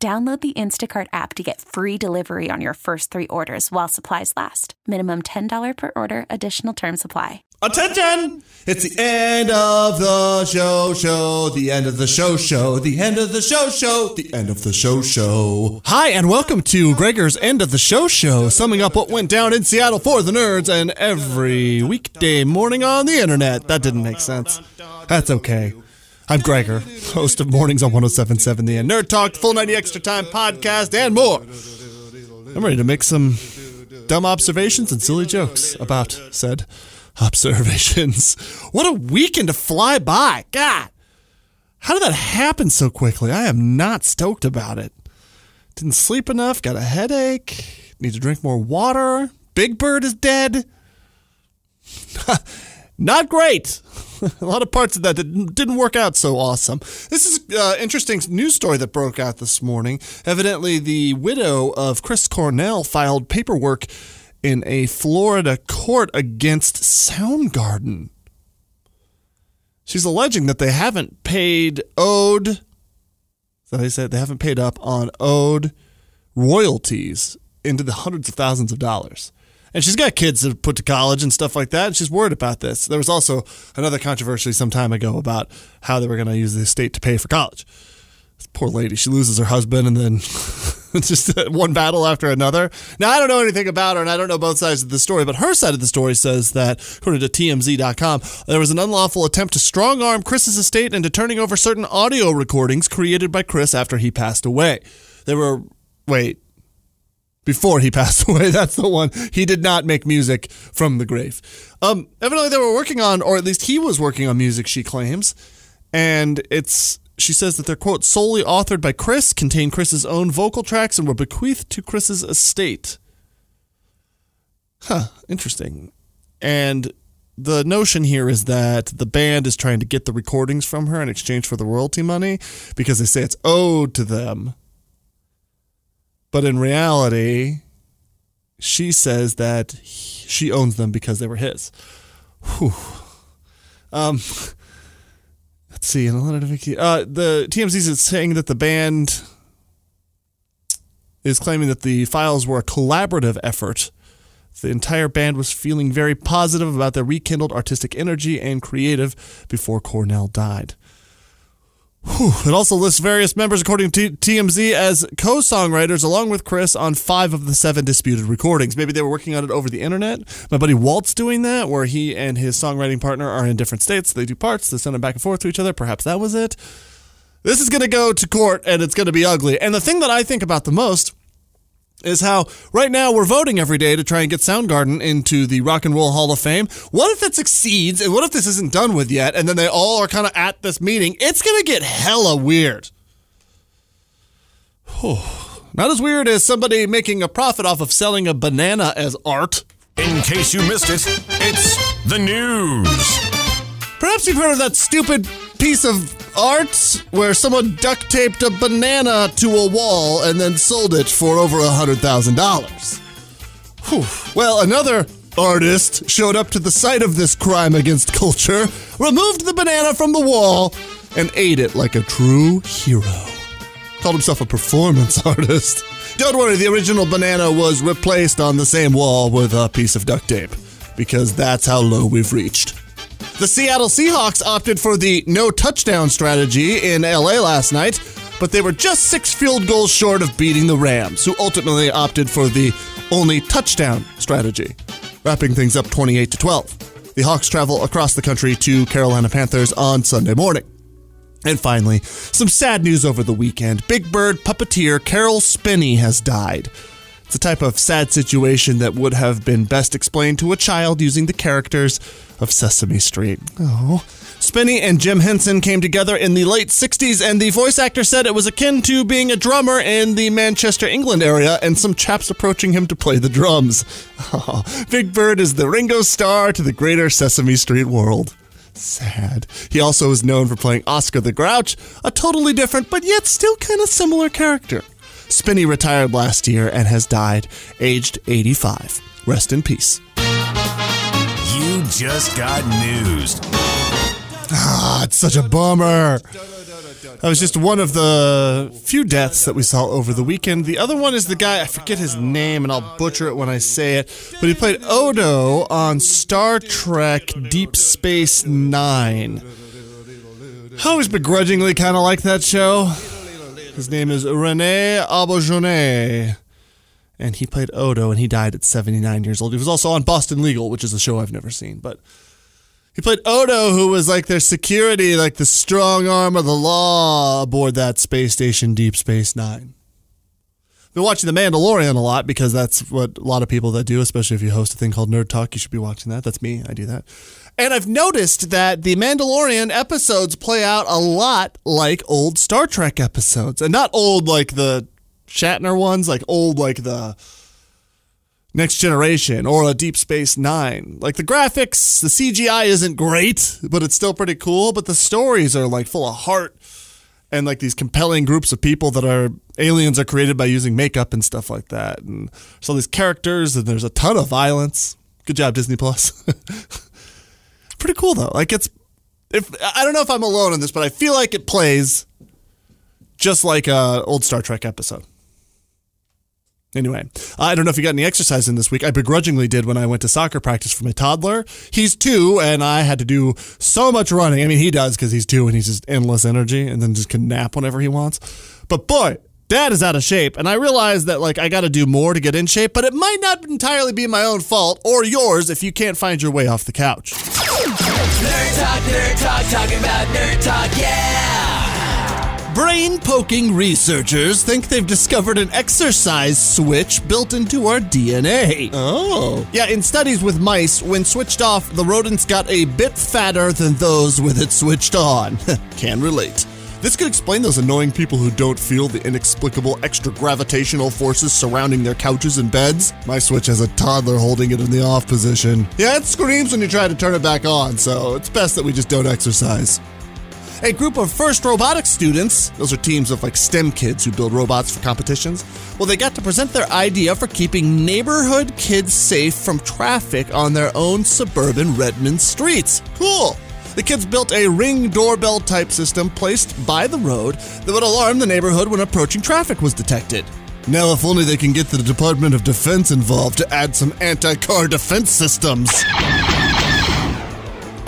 Download the Instacart app to get free delivery on your first three orders while supplies last. Minimum $10 per order, additional term supply. Attention! It's the end of the show, show, the end of the show, show, the end of the show, show, the end of the show, show. Hi, and welcome to Gregor's End of the Show Show, summing up what went down in Seattle for the nerds and every weekday morning on the internet. That didn't make sense. That's okay. I'm Gregor, host of Mornings on 1077 The End Nerd Talk, Full 90 Extra Time podcast, and more. I'm ready to make some dumb observations and silly jokes about said observations. What a weekend to fly by. God, how did that happen so quickly? I am not stoked about it. Didn't sleep enough, got a headache, need to drink more water. Big Bird is dead. not great. a lot of parts of that didn't, didn't work out so awesome. This is an uh, interesting news story that broke out this morning. Evidently, the widow of Chris Cornell filed paperwork in a Florida court against Soundgarden. She's alleging that they haven't paid owed. So they said they haven't paid up on owed royalties into the hundreds of thousands of dollars. And she's got kids to put to college and stuff like that. And she's worried about this. There was also another controversy some time ago about how they were going to use the estate to pay for college. This poor lady, she loses her husband and then just one battle after another. Now, I don't know anything about her and I don't know both sides of the story, but her side of the story says that, according to TMZ.com, there was an unlawful attempt to strong arm Chris's estate into turning over certain audio recordings created by Chris after he passed away. There were, wait, before he passed away. That's the one. He did not make music from the grave. Um, evidently, they were working on, or at least he was working on music, she claims. And it's, she says that they're, quote, solely authored by Chris, contain Chris's own vocal tracks, and were bequeathed to Chris's estate. Huh, interesting. And the notion here is that the band is trying to get the recordings from her in exchange for the royalty money because they say it's owed to them. But in reality, she says that he, she owns them because they were his. Whew. Um, let's see. Uh, the TMZ is saying that the band is claiming that the files were a collaborative effort. The entire band was feeling very positive about their rekindled artistic energy and creative before Cornell died. It also lists various members, according to TMZ, as co songwriters along with Chris on five of the seven disputed recordings. Maybe they were working on it over the internet. My buddy Walt's doing that, where he and his songwriting partner are in different states. They do parts, they send them back and forth to each other. Perhaps that was it. This is going to go to court and it's going to be ugly. And the thing that I think about the most is how right now we're voting every day to try and get Soundgarden into the Rock and Roll Hall of Fame. What if it succeeds and what if this isn't done with yet and then they all are kind of at this meeting? It's going to get hella weird. Not as weird as somebody making a profit off of selling a banana as art. In case you missed it, it's the news. Perhaps you've heard of that stupid piece of art where someone duct taped a banana to a wall and then sold it for over a hundred thousand dollars. Well, another artist showed up to the site of this crime against culture, removed the banana from the wall, and ate it like a true hero. Called himself a performance artist. Don't worry, the original banana was replaced on the same wall with a piece of duct tape, because that's how low we've reached. The Seattle Seahawks opted for the no touchdown strategy in LA last night, but they were just six field goals short of beating the Rams, who ultimately opted for the only touchdown strategy, wrapping things up 28 to 12. The Hawks travel across the country to Carolina Panthers on Sunday morning. And finally, some sad news over the weekend. Big Bird puppeteer Caroll Spinney has died. It's a type of sad situation that would have been best explained to a child using the characters of Sesame Street. Oh, Spinney and Jim Henson came together in the late 60s, and the voice actor said it was akin to being a drummer in the Manchester, England area, and some chaps approaching him to play the drums. Oh, Big Bird is the Ringo Starr to the greater Sesame Street world. Sad. He also is known for playing Oscar the Grouch, a totally different but yet still kind of similar character. Spinney retired last year and has died, aged 85. Rest in peace. You just got news. Ah, it's such a bummer. That was just one of the few deaths that we saw over the weekend. The other one is the guy, I forget his name, and I'll butcher it when I say it, but he played Odo on Star Trek Deep Space Nine. I always begrudgingly kind of like that show. His name is Rene Auberjonois. And he played Odo, and he died at 79 years old. He was also on Boston Legal, which is a show I've never seen, but he played Odo, who was like their security, like the strong arm of the law aboard that space station, Deep Space Nine. Been watching The Mandalorian a lot because that's what a lot of people that do, especially if you host a thing called Nerd Talk, you should be watching that. That's me. I do that. And I've noticed that the Mandalorian episodes play out a lot like old Star Trek episodes. And not old like the Shatner ones, like old like the Next Generation or a Deep Space Nine. Like the graphics, the CGI isn't great, but it's still pretty cool. But the stories are like full of heart and like these compelling groups of people that are aliens are created by using makeup and stuff like that. And so these characters, and there's a ton of violence. Good job, Disney Plus. pretty cool though. Like it's if I don't know if I'm alone in this, but I feel like it plays just like a old Star Trek episode. Anyway, I don't know if you got any exercise in this week. I begrudgingly did when I went to soccer practice for my toddler. He's two, and I had to do so much running. I mean, he does because he's two and he's just endless energy and then just can nap whenever he wants. But boy, dad is out of shape. And I realized that, like, I got to do more to get in shape, but it might not entirely be my own fault or yours if you can't find your way off the couch. Nerd Talk, Nerd Talk, talking about Nerd Talk, yeah! Brain poking researchers think they've discovered an exercise switch built into our DNA. Oh. Yeah, in studies with mice, when switched off, the rodents got a bit fatter than those with it switched on. Can relate. This could explain those annoying people who don't feel the inexplicable extra gravitational forces surrounding their couches and beds. My Switch has a toddler holding it in the off position. Yeah, it screams when you try to turn it back on, so it's best that we just don't exercise. A group of first robotics students, those are teams of like STEM kids who build robots for competitions, well, they got to present their idea for keeping neighborhood kids safe from traffic on their own suburban Redmond streets. Cool. The kids built a ring doorbell type system placed by the road that would alarm the neighborhood when approaching traffic was detected. Now, if only they can get the Department of Defense involved to add some anti car defense systems.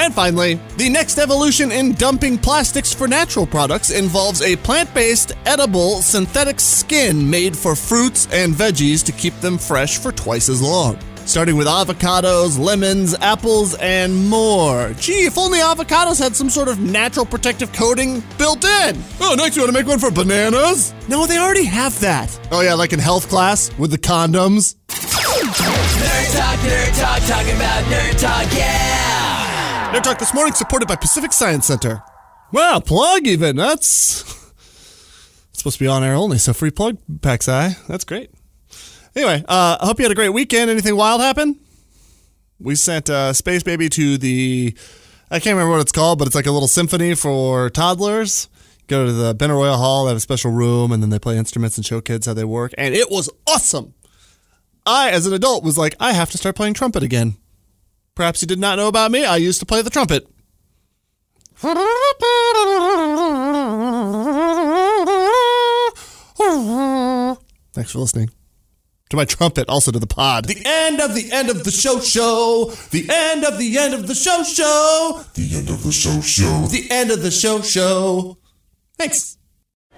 And finally, the next evolution in dumping plastics for natural products involves a plant based, edible, synthetic skin made for fruits and veggies to keep them fresh for twice as long. Starting with avocados, lemons, apples, and more. Gee, if only avocados had some sort of natural protective coating built in. Oh, next you want to make one for bananas? No, they already have that. Oh, yeah, like in health class with the condoms. Nerd Talk, Nerd Talk, talking about Nerd Talk, yeah! Nerd Talk this morning supported by Pacific Science Center. Wow, plug even. That's supposed to be on air only, so free plug, Paxi. That's great. Anyway, uh, I hope you had a great weekend. Anything wild happen? We sent uh, Space Baby to the I can't remember what it's called, but it's like a little symphony for toddlers. Go to the Benaroya Hall, they have a special room, and then they play instruments and show kids how they work. And it was awesome. I, as an adult, was like, I have to start playing trumpet again. Perhaps you did not know about me. I used to play the trumpet. Thanks for listening. To my trumpet, also to the pod. The end of the end of the show show. The end of the end of the show show. The end of the show show. The end of the show show. Thanks.